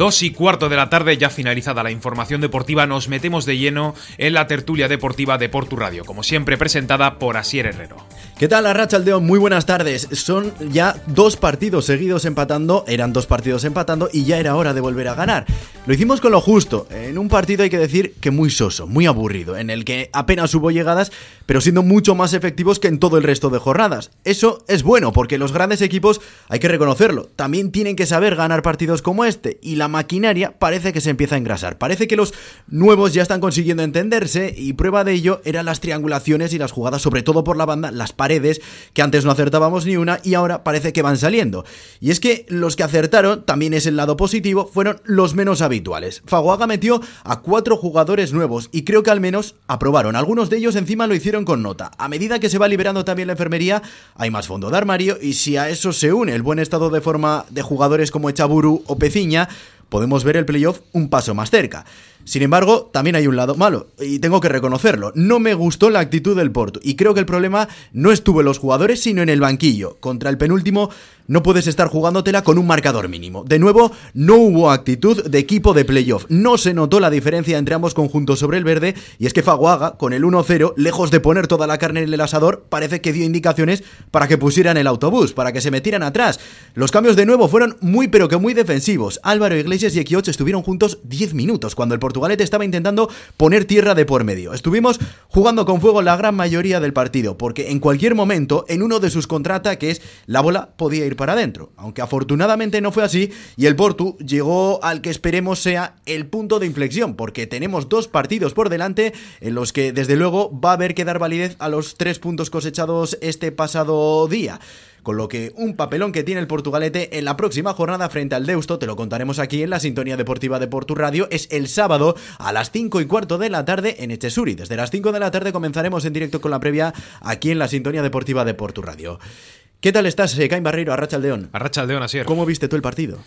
Dos y cuarto de la tarde, ya finalizada la información deportiva, nos metemos de lleno en la tertulia deportiva de Portu Radio, como siempre presentada por Asier Herrero. ¿Qué tal, Aldeo? Muy buenas tardes. Son ya dos partidos seguidos empatando, eran dos partidos empatando y ya era hora de volver a ganar. Lo hicimos con lo justo, en un partido hay que decir que muy soso, muy aburrido, en el que apenas hubo llegadas, pero siendo mucho más efectivos que en todo el resto de jornadas. Eso es bueno, porque los grandes equipos, hay que reconocerlo, también tienen que saber ganar partidos como este, y la maquinaria parece que se empieza a engrasar. Parece que los nuevos ya están consiguiendo entenderse, y prueba de ello eran las triangulaciones y las jugadas, sobre todo por la banda, las paredes que antes no acertábamos ni una y ahora parece que van saliendo. Y es que los que acertaron, también es el lado positivo, fueron los menos habituales. Faguaga metió a cuatro jugadores nuevos y creo que al menos aprobaron. Algunos de ellos encima lo hicieron con nota. A medida que se va liberando también la enfermería, hay más fondo de armario y si a eso se une el buen estado de forma de jugadores como Echaburu o Peciña, podemos ver el playoff un paso más cerca. Sin embargo, también hay un lado malo, y tengo que reconocerlo. No me gustó la actitud del Porto, y creo que el problema no estuvo en los jugadores, sino en el banquillo. Contra el penúltimo no puedes estar jugándotela con un marcador mínimo. De nuevo, no hubo actitud de equipo de playoff. No se notó la diferencia entre ambos conjuntos sobre el verde, y es que Faguaga, con el 1-0, lejos de poner toda la carne en el asador, parece que dio indicaciones para que pusieran el autobús, para que se metieran atrás. Los cambios de nuevo fueron muy pero que muy defensivos. Álvaro Iglesias y Ekioch estuvieron juntos 10 minutos, cuando el Portugalete estaba intentando poner tierra de por medio. Estuvimos jugando con fuego la gran mayoría del partido, porque en cualquier momento, en uno de sus contraataques, la bola podía ir para adentro. Aunque afortunadamente no fue así y el Portu llegó al que esperemos sea el punto de inflexión, porque tenemos dos partidos por delante en los que desde luego va a haber que dar validez a los tres puntos cosechados este pasado día. Con lo que un papelón que tiene el Portugalete en la próxima jornada frente al Deusto, te lo contaremos aquí en la sintonía deportiva de Portu Radio, es el sábado a las 5 y cuarto de la tarde en Echesuri. Desde las 5 de la tarde comenzaremos en directo con la previa aquí en la sintonía deportiva de Portu Radio. ¿Qué tal estás, eh, Cain Barreiro, Arracha Aldeón? Arracha Aldeón, así ¿Cómo viste tú el partido?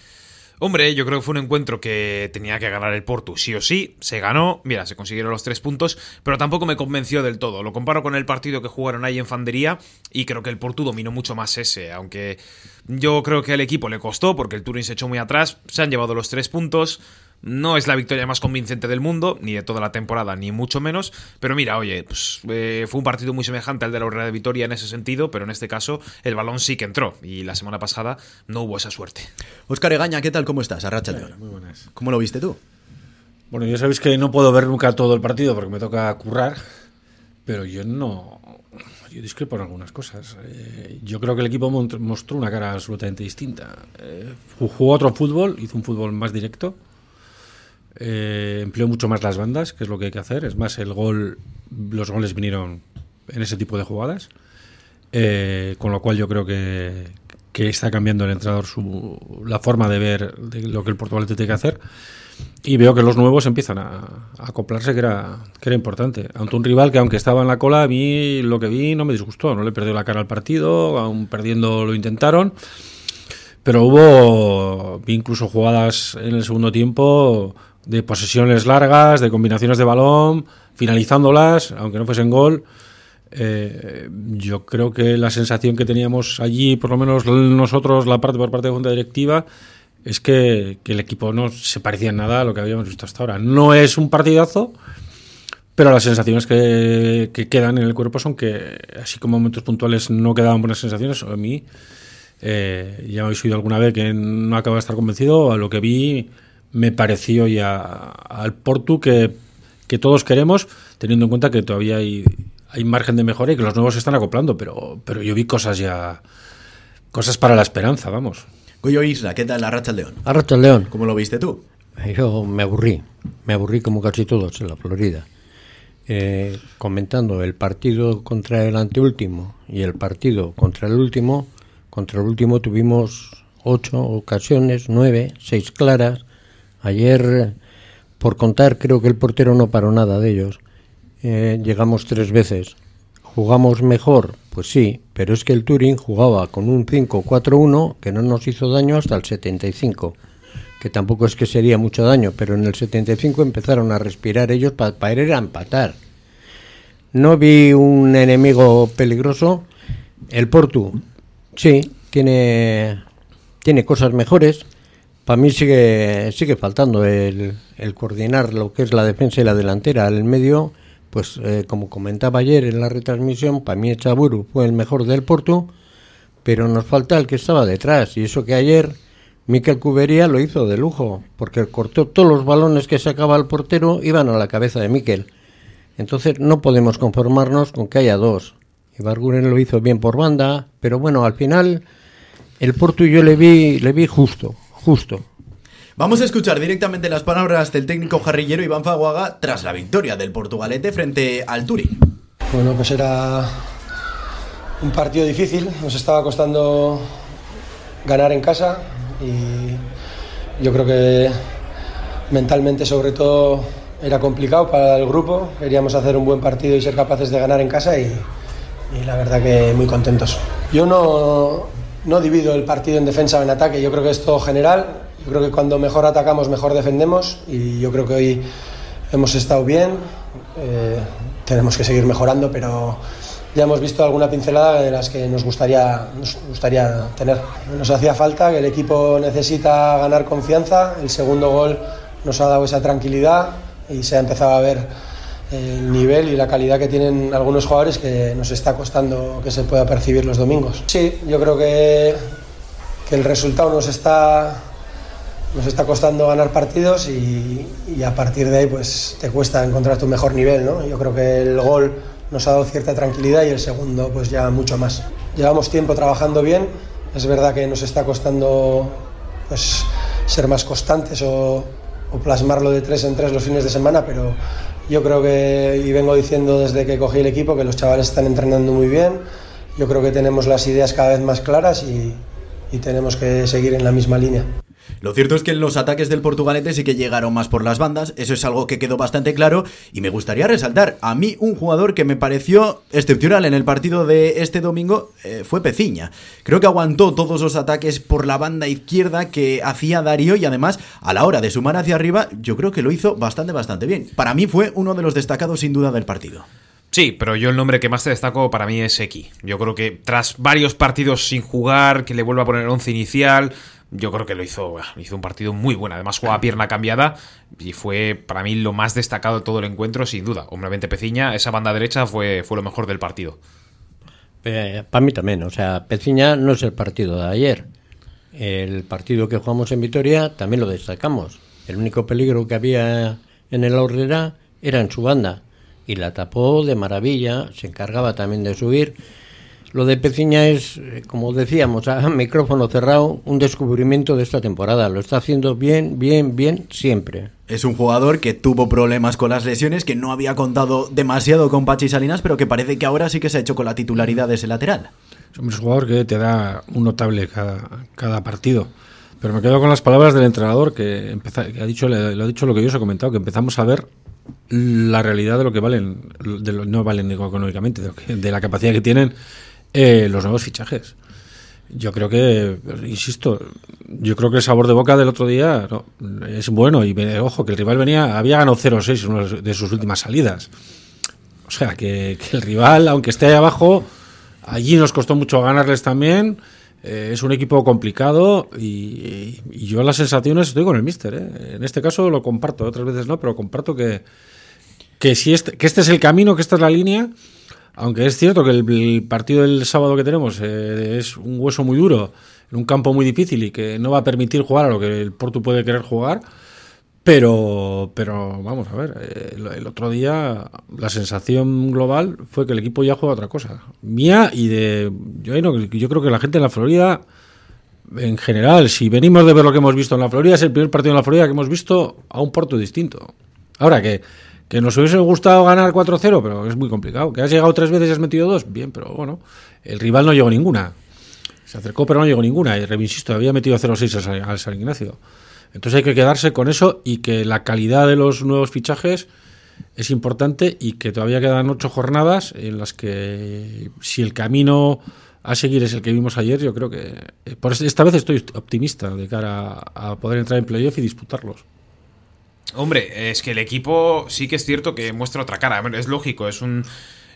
Hombre, yo creo que fue un encuentro que tenía que ganar el Porto, sí o sí, se ganó, mira, se consiguieron los tres puntos, pero tampoco me convenció del todo. Lo comparo con el partido que jugaron ahí en Fandería y creo que el Porto dominó mucho más ese, aunque yo creo que al equipo le costó porque el Turín se echó muy atrás, se han llevado los tres puntos, no es la victoria más convincente del mundo, ni de toda la temporada, ni mucho menos. Pero mira, oye, pues, eh, fue un partido muy semejante al de la Real de Vitoria en ese sentido, pero en este caso el balón sí que entró. Y la semana pasada no hubo esa suerte. Óscar Egaña, ¿qué tal? ¿Cómo estás? Arracha Muy buenas. ¿Cómo lo viste tú? Bueno, ya sabéis que no puedo ver nunca todo el partido porque me toca currar, pero yo no. Yo discrepo en algunas cosas. Eh, yo creo que el equipo mostró una cara absolutamente distinta. Eh, jugó otro fútbol, hizo un fútbol más directo eh, empleó mucho más las bandas, que es lo que hay que hacer. Es más, el gol, los goles vinieron en ese tipo de jugadas. Eh, con lo cual yo creo que, que está cambiando el entrenador su, la forma de ver de lo que el Portugal tiene que hacer. Y veo que los nuevos empiezan a, acoplarse, que era, que era importante. Ante un rival que, aunque estaba en la cola, a mí lo que vi no me disgustó. No le perdió la cara al partido, aún perdiendo lo intentaron. Pero hubo incluso jugadas en el segundo tiempo de posesiones largas, de combinaciones de balón, finalizándolas, aunque no fuesen gol. Eh, yo creo que la sensación que teníamos allí, por lo menos nosotros, la parte por parte de Junta Directiva, es que, el equipo no se parecía en nada a lo que habíamos visto hasta ahora. No es un partidazo, pero las sensaciones que, quedan en el cuerpo son que, así como momentos puntuales no quedaban buenas sensaciones, a mí eh, ya habéis oído alguna vez que no acabo de estar convencido, a lo que vi me pareció ya al Portu que, todos queremos, teniendo en cuenta que todavía hay, hay margen de mejora y que los nuevos se están acoplando, pero, pero yo vi cosas ya, cosas para la esperanza, vamos. Goyo Isla, ¿qué tal la Racha León? Arracha León. ¿Cómo lo viste tú? Yo me aburrí, me aburrí como casi todos en la Florida. Eh, comentando el partido contra el anteúltimo y el partido contra el último, contra el último tuvimos ocho ocasiones, nueve, seis claras, Ayer, por contar, creo que el portero no paró nada de ellos. Eh, llegamos tres veces. ¿Jugamos mejor? Pues sí, pero es que el Turing jugaba con un 5-4-1 que no nos hizo daño hasta el 75, que tampoco es que sería mucho daño, pero en el 75 empezaron a respirar ellos para ir a empatar. No vi un enemigo peligroso. El Portu, sí, tiene, tiene cosas mejores, Para mí sigue, sigue faltando el, el, coordinar lo que es la defensa y la delantera. El medio, pues eh, como comentaba ayer en la retransmisión, para mí Chaburu fue el mejor del Porto, pero nos falta el que estaba detrás. Y eso que ayer Miquel Cubería lo hizo de lujo, porque cortó todos los balones que sacaba el portero, iban a la cabeza de Miquel. Entonces no podemos conformarnos con que haya dos. Ibarguren lo hizo bien por banda, pero bueno, al final el Porto yo le vi, le vi justo, justo. Vamos a escuchar directamente las palabras del técnico jarrillero Iván Faguaga tras la victoria del Portugalete frente al Turín. Bueno, pues era un partido difícil, nos estaba costando ganar en casa y yo creo que mentalmente sobre todo era complicado para el grupo, queríamos hacer un buen partido y ser capaces de ganar en casa y, y la verdad que muy contentos. Yo no, no divido el partido en defensa o en ataque, yo creo que es todo general. Yo creo que cuando mejor atacamos, mejor defendemos y yo creo que hoy hemos estado bien. Eh, tenemos que seguir mejorando, pero ya hemos visto alguna pincelada de las que nos gustaría, nos gustaría tener. Nos hacía falta, que el equipo necesita ganar confianza. El segundo gol nos ha dado esa tranquilidad y se ha empezado a ver el nivel y la calidad que tienen algunos jugadores que nos está costando que se pueda percibir los domingos. Sí, yo creo que, que el resultado nos está, nos está costando ganar partidos y, y, a partir de ahí pues te cuesta encontrar tu mejor nivel. ¿no? Yo creo que el gol nos ha dado cierta tranquilidad y el segundo pues ya mucho más. Llevamos tiempo trabajando bien, es verdad que nos está costando pues, ser más constantes o, o plasmarlo de tres en tres los fines de semana, pero yo creo que, y vengo diciendo desde que cogí el equipo, que los chavales están entrenando muy bien. Yo creo que tenemos las ideas cada vez más claras y, y tenemos que seguir en la misma línea. Lo cierto es que los ataques del Portugalete sí que llegaron más por las bandas, eso es algo que quedó bastante claro y me gustaría resaltar, a mí un jugador que me pareció excepcional en el partido de este domingo eh, fue Peciña. Creo que aguantó todos los ataques por la banda izquierda que hacía Darío y además a la hora de sumar hacia arriba yo creo que lo hizo bastante bastante bien. Para mí fue uno de los destacados sin duda del partido. Sí, pero yo el nombre que más te destaco para mí es Eki. Yo creo que tras varios partidos sin jugar, que le vuelva a poner once inicial, yo creo que lo hizo, hizo un partido muy bueno. Además jugaba pierna cambiada y fue para mí lo más destacado de todo el encuentro, sin duda. Obviamente Peciña, esa banda derecha fue, fue lo mejor del partido. Eh, para mí también, o sea, Peciña no es el partido de ayer. El partido que jugamos en Vitoria también lo destacamos. El único peligro que había en el Aurrera era en su banda y la tapó de maravilla, se encargaba también de subir. Lo de Peciña es, como decíamos, a micrófono cerrado, un descubrimiento de esta temporada. Lo está haciendo bien, bien, bien, siempre. Es un jugador que tuvo problemas con las lesiones, que no había contado demasiado con Pachi Salinas, pero que parece que ahora sí que se ha hecho con la titularidad de ese lateral. Es un jugador que te da un notable cada, cada partido. Pero me quedo con las palabras del entrenador que, ha dicho, lo ha dicho lo que yo os he comentado, que empezamos a ver la realidad de lo que valen, no valen económicamente, de, la capacidad que tienen eh, los nuevos fichajes. Yo creo que, insisto, yo creo que el sabor de boca del otro día es bueno y ojo que el rival venía, había ganado 0-6 en una de sus últimas salidas. O sea, que, que, el rival, aunque esté ahí abajo, allí nos costó mucho ganarles también. Eh, es un equipo complicado y, y, yo las sensaciones estoy con el míster. ¿eh? En este caso lo comparto, otras veces no, pero comparto que, que, si este, que este es el camino, que esta es la línea. Aunque es cierto que el, el partido del sábado que tenemos eh, es un hueso muy duro, en un campo muy difícil y que no va a permitir jugar a lo que el Porto puede querer jugar. Pero, pero vamos a ver, el, el, otro día la sensación global fue que el equipo ya juega otra cosa. Mía y de. Yo, yo creo que la gente en la Florida, en general, si venimos de ver lo que hemos visto en la Florida, es el primer partido en la Florida que hemos visto a un Porto distinto. Ahora que, que nos hubiese gustado ganar 4-0, pero es muy complicado. Que has llegado tres veces y has metido dos, bien, pero bueno, el rival no llegó ninguna. Se acercó, pero no llegó ninguna. Y insisto, había metido 0-6 al, al San Ignacio. Entonces hay que quedarse con eso y que la calidad de los nuevos fichajes es importante y que todavía quedan ocho jornadas en las que si el camino a seguir es el que vimos ayer, yo creo que por esta vez estoy optimista de cara a poder entrar en playoff y disputarlos. Hombre, es que el equipo sí que es cierto que muestra otra cara. Es lógico, es un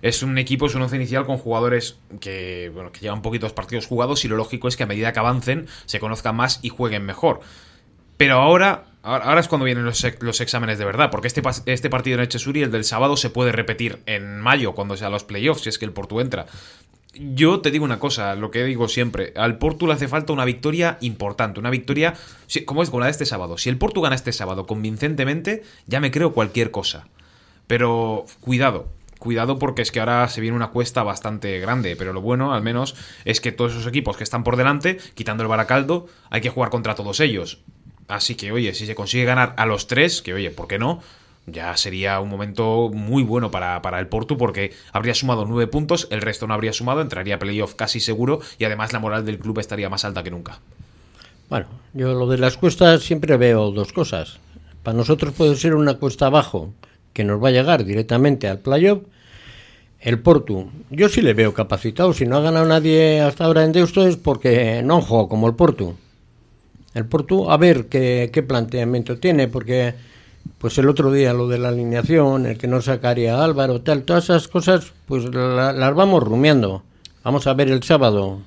es un equipo, es un once inicial con jugadores que, bueno, que llevan poquitos partidos jugados y lo lógico es que a medida que avancen se conozcan más y jueguen mejor. Pero ahora, ahora es cuando vienen los, exámenes de verdad, porque este, este partido en Echesuri, el del sábado, se puede repetir en mayo, cuando sea los playoffs, si es que el Porto entra. Yo te digo una cosa, lo que digo siempre, al Porto le hace falta una victoria importante, una victoria como es con la de este sábado. Si el Porto gana este sábado convincentemente, ya me creo cualquier cosa. Pero cuidado, cuidado porque es que ahora se viene una cuesta bastante grande, pero lo bueno al menos es que todos esos equipos que están por delante, quitando el Baracaldo, hay que jugar contra todos ellos. Así que oye, si se consigue ganar a los tres, que oye, ¿por qué no? ya sería un momento muy bueno para, el Porto porque habría sumado nueve puntos, el resto no habría sumado, entraría a playoff casi seguro y además la moral del club estaría más alta que nunca. Bueno, yo lo de las cuestas siempre veo dos cosas. Para nosotros puede ser una cuesta abajo que nos va a llegar directamente al playoff. El Porto, yo sí le veo capacitado. Si no ha ganado nadie hasta ahora en Deusto es porque no juego como el Porto. El Porto, a ver qué, planteamiento tiene, porque pues el otro día lo de la alineación, el que no sacaría a Álvaro, tal, todas esas cosas, pues las vamos rumiando. Vamos a ver el sábado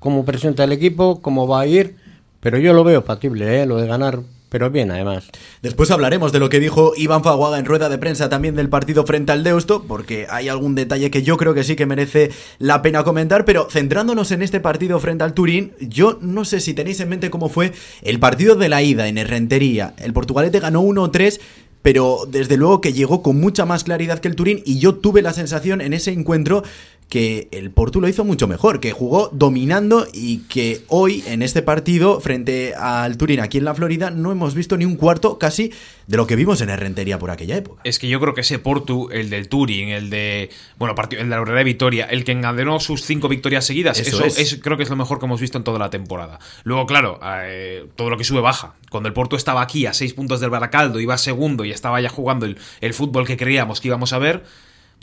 cómo presenta el equipo, cómo va a ir, pero yo lo veo factible, ¿eh? lo de ganar pero bien además. Después hablaremos de lo que dijo Iván Faguaga en rueda de prensa también del partido frente al Deusto, porque hay algún detalle que yo creo que sí que merece la pena comentar, pero centrándonos en este partido frente al Turín, yo no sé si tenéis en mente cómo fue el partido de la ida en Herrentería. El Portugalete ganó 1-3 pero desde luego que llegó con mucha más claridad que el Turín y yo tuve la sensación en ese encuentro que el Porto lo hizo mucho mejor, que jugó dominando y que hoy en este partido frente al Turín aquí en la Florida no hemos visto ni un cuarto casi de lo que vimos en Herrentería por aquella época. Es que yo creo que ese Porto, el del Turín, el de bueno, el de la Aurora de Vitoria, el que encadenó sus cinco victorias seguidas, eso, es. creo que es lo mejor que hemos visto en toda la temporada. Luego, claro, eh, todo lo que sube baja. Cuando el Porto estaba aquí a seis puntos del Baracaldo, iba segundo y estaba ya jugando el, el fútbol que creíamos que íbamos a ver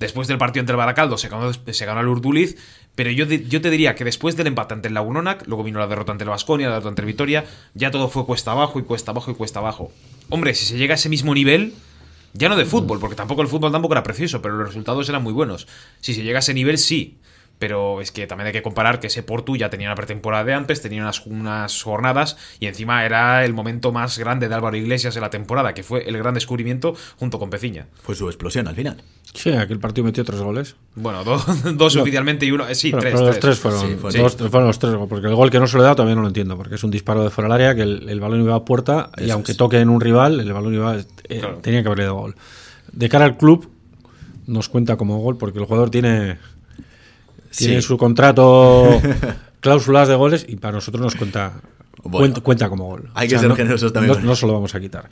Después del partido entre el Baracaldo se ganó, se ganó el Urduliz, pero yo, yo te diría que después del empate ante el Lagunonac, luego vino la derrota ante el Vasconia, la derrota ante el Vitoria, ya todo fue cuesta abajo y cuesta abajo y cuesta abajo. Hombre, si se llega a ese mismo nivel, ya no de fútbol, porque tampoco el fútbol tampoco era precioso, pero los resultados eran muy buenos. Si se llega a ese nivel, sí pero es que también hay que comparar que ese Portu ya tenía una pretemporada de antes, tenía unas, unas, jornadas y encima era el momento más grande de Álvaro Iglesias en la temporada, que fue el gran descubrimiento junto con Peciña. Fue su explosión al final. Sí, aquel partido metió tres goles. Bueno, dos oficialmente y uno. Eh, sí, tres, los tres fueron, fueron, los tres, porque el gol que no se le da todavía no lo entiendo, porque es un disparo de fuera del área, que el, balón iba a puerta y aunque toque en un rival, el balón iba. Eh, tenía que haberle dado gol. De cara al club, nos cuenta como gol, porque el jugador tiene tiene su contrato cláusulas de goles y para nosotros nos cuenta cuenta, como gol. Hay que ser generosos también. No, se lo vamos a quitar.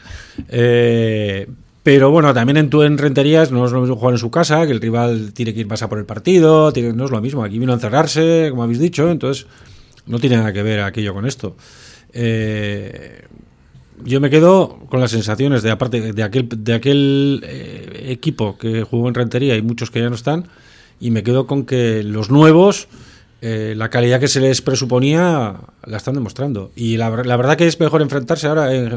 Eh, pero bueno, también en, tu, en Renterías no es lo mismo jugar en su casa, que el rival tiene que ir más a por el partido, no es lo mismo. Aquí vino a encerrarse, como habéis dicho, entonces no tiene nada que ver aquello con esto. Eh, yo me quedo con las sensaciones de aparte de aquel, de aquel eh, equipo que jugó en Rentería y muchos que ya no están, y me quedo con que los nuevos, eh, la calidad que se les presuponía, la están demostrando. Y la, verdad que es mejor enfrentarse ahora, eh,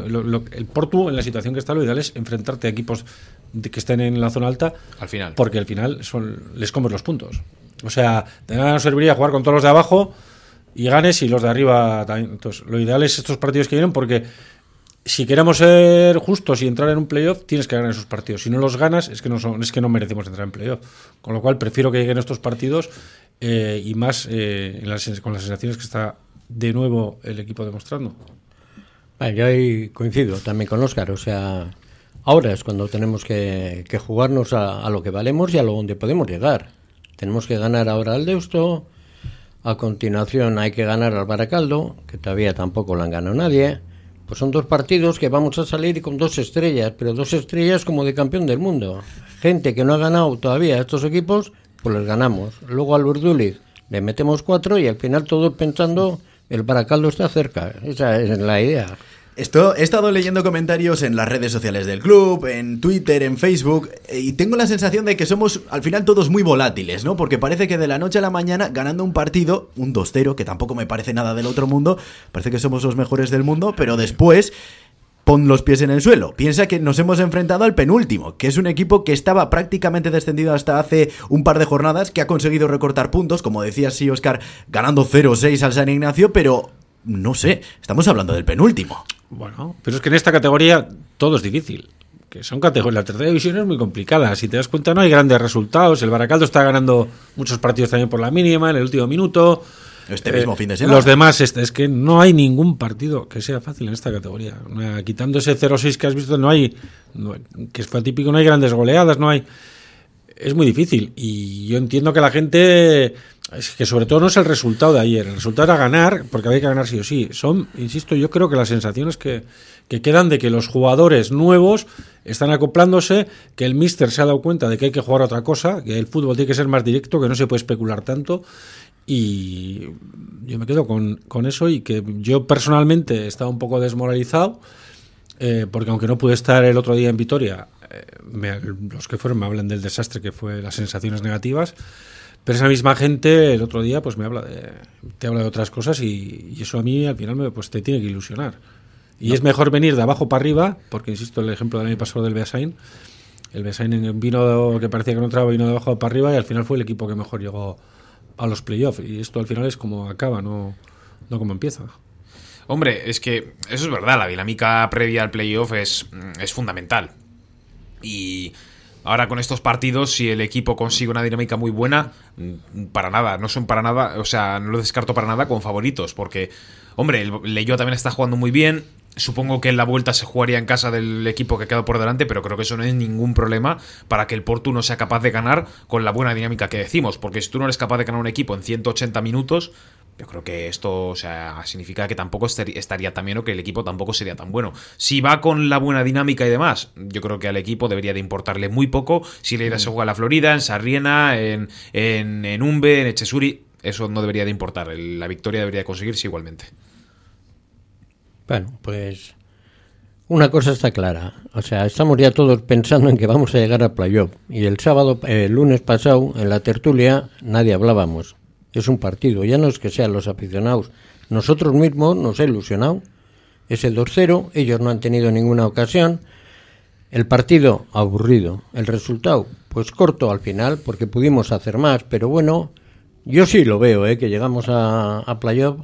el Porto, en la situación que está, lo ideal es enfrentarte a equipos que estén en la zona alta. Al final. Porque al final son, les comes los puntos. O sea, de nada nos serviría jugar con todos los de abajo y ganes y los de arriba también. Entonces, lo ideal es estos partidos que vienen porque si queremos ser justos y entrar en un playoff, tienes que ganar esos partidos. Si no los ganas, es que no, son, es que no merecemos entrar en playoff. Con lo cual, prefiero que lleguen estos partidos eh, y más eh, con las sensaciones que está de nuevo el equipo demostrando. yo ahí coincido también con Oscar. O sea, ahora es cuando tenemos que, jugarnos a, lo que valemos y a lo donde podemos llegar. Tenemos que ganar ahora al Deusto. A continuación hay que ganar al Baracaldo, que todavía tampoco lo han ganado nadie pues son dos partidos que vamos a salir con dos estrellas, pero dos estrellas como de campeón del mundo. Gente que no ha ganado todavía estos equipos, pues les ganamos. Luego al Urduliz le metemos cuatro y al final todos pensando el Baracaldo está cerca. Esa es la idea. Esto, he estado leyendo comentarios en las redes sociales del club, en Twitter, en Facebook, y tengo la sensación de que somos al final todos muy volátiles, ¿no? Porque parece que de la noche a la mañana, ganando un partido, un 2-0, que tampoco me parece nada del otro mundo, parece que somos los mejores del mundo, pero después pon los pies en el suelo. Piensa que nos hemos enfrentado al penúltimo, que es un equipo que estaba prácticamente descendido hasta hace un par de jornadas, que ha conseguido recortar puntos, como decía sí Oscar, ganando 0-6 al San Ignacio, pero no sé, estamos hablando del penúltimo. Bueno, pero es que en esta categoría todo es difícil. Que son categorías. La tercera división es muy complicada. Si te das cuenta, no hay grandes resultados. El Baracaldo está ganando muchos partidos también por la mínima en el último minuto. Este Eh, mismo fin de semana. Los demás, este, es que no hay ningún partido que sea fácil en esta categoría. Quitando ese 0-6 que has visto, no hay. no hay- que fue típico, no hay grandes goleadas, no hay. Es muy difícil. Y yo entiendo que la gente. Es que sobre todo no es el resultado de ayer. El resultado era ganar, porque había que ganar sí o sí. Son, insisto, yo creo que las sensaciones que, que quedan de que los jugadores nuevos están acoplándose, que el míster se ha dado cuenta de que hay que jugar otra cosa, que el fútbol tiene que ser más directo, que no se puede especular tanto. Y yo me quedo con, con eso y que yo personalmente estaba un poco desmoralizado. Eh, porque aunque no pude estar el otro día en Vitoria, me- los que fueron me hablan del desastre que fue las sensaciones negativas, pero esa misma gente el otro día pues me habla de, te habla de otras cosas y, y eso a mí al final me, pues te tiene que ilusionar. Y es mejor venir de abajo para arriba, porque insisto, el ejemplo del año pasado del Beasain, el Beasain vino que parecía que no entraba, vino de abajo para arriba y al final fue el equipo que mejor llegó a los playoffs. Y esto al final es como acaba, no, no como empieza. Hombre, es que eso es verdad, la dinámica previa al playoff es, es fundamental. Y ahora con estos partidos, si el equipo consigue una dinámica muy buena, mm, para nada, no son para nada, o sea, no lo descarto para nada con favoritos, porque, hombre, el Leyo también está jugando muy bien. Supongo que en la vuelta se jugaría en casa del equipo que ha quedado por delante, pero creo que eso no es ningún problema para que el Porto no sea capaz de ganar con la buena dinámica que decimos. Porque si tú no eres capaz de ganar un equipo en 180 minutos, yo creo que esto o sea, significa que tampoco estaría, tan bien o que el equipo tampoco sería tan bueno. Si va con la buena dinámica y demás, yo creo que al equipo debería de importarle muy poco si le se juega en la Florida, en Sarriena, en, en, en Umbe, en Echesuri. Eso no debería de importar. La victoria debería de conseguirse igualmente. Bueno, pues una cosa está clara. O sea, estamos ya todos pensando en que vamos a llegar a playoff. Y el sábado, el lunes pasado, en la tertulia, nadie hablábamos. Es un partido, ya no es que sean los aficionados. Nosotros mismos nos ha ilusionado. Ese 2-0, ellos no han tenido ninguna ocasión. El partido aburrido. El resultado, pues corto al final, porque pudimos hacer más. Pero bueno, yo sí lo veo, ¿eh? que llegamos a, a playoff.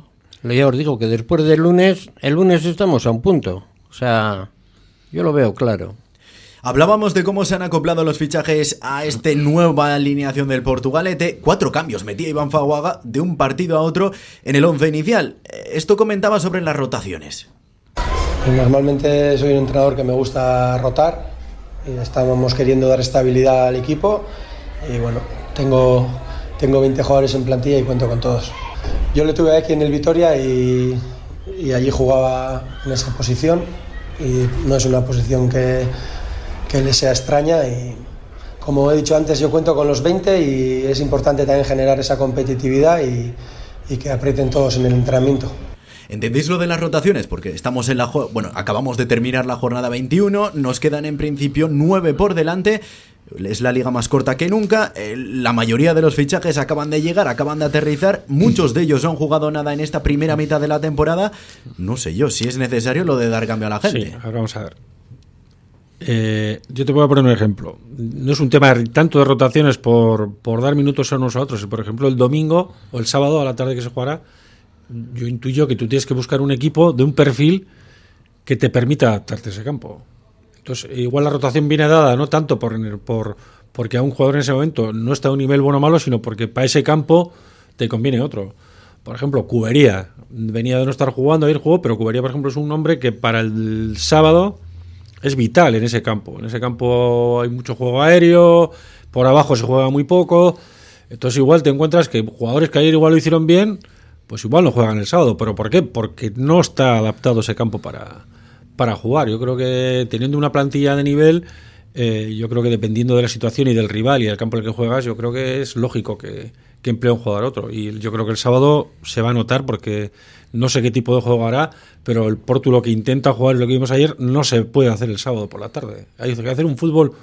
Ya os digo que después del lunes, el lunes estamos a un punto. O sea, yo lo veo claro. Hablábamos de cómo se han acoplado los fichajes a esta nueva alineación del Portugalete. Cuatro cambios metía Iván Faguaga de un partido a otro en el once inicial. Eh, Esto comentaba sobre las rotaciones. Normalmente soy un entrenador que me gusta rotar y estábamos queriendo dar estabilidad al equipo y bueno, tengo, tengo 20 jugadores en plantilla y cuento con todos. Yo le tuve aquí en el Vitoria y, y allí jugaba en esa posición y no es una posición que, que le sea extraña y como he dicho antes yo cuento con los 20 y es importante también generar esa competitividad y, y que aprieten todos en el entrenamiento. ¿Entendéis lo de las rotaciones? Porque estamos en la... Bueno, acabamos de terminar la jornada 21, nos quedan en principio 9 por delante. Es la liga más corta que nunca. eh, La mayoría de los fichajes acaban de llegar, acaban de aterrizar. Muchos de ellos no han jugado nada en esta primera mitad de la temporada. No sé yo si es necesario lo de dar cambio a la gente. Sí, ahora vamos a ver. Eh, yo te voy a poner un ejemplo. No es un tema tanto de rotaciones por, por dar minutos a unos a otros. Por ejemplo, el domingo o el sábado a la tarde que se jugará, yo intuyo que tú tienes que buscar un equipo de un perfil que te permita adaptarte a ese campo. Entonces, igual la rotación viene dada no tanto por, por porque a un jugador en ese momento no está a un nivel bueno o malo, sino porque para ese campo te conviene otro. Por ejemplo, Cubería. Venía de no estar jugando, ayer jugó, pero Cubería, por ejemplo, es un hombre que para el sábado es vital en ese campo. En ese campo hay mucho juego aéreo, por abajo se juega muy poco. Entonces igual te encuentras que jugadores que ayer igual lo hicieron bien, pues igual no juegan el sábado. ¿Pero por qué? Porque no está adaptado ese campo para, para jugar. Yo creo que teniendo una plantilla de nivel, eh, yo creo que dependiendo de la situación y del rival y del campo en el que juegas, yo creo que es lógico que, que emplee un jugador otro. Y yo creo que el sábado se va a notar porque no sé qué tipo de juego hará, pero el Porto lo que intenta jugar lo que vimos ayer no se puede hacer el sábado por la tarde. Hay que hacer un fútbol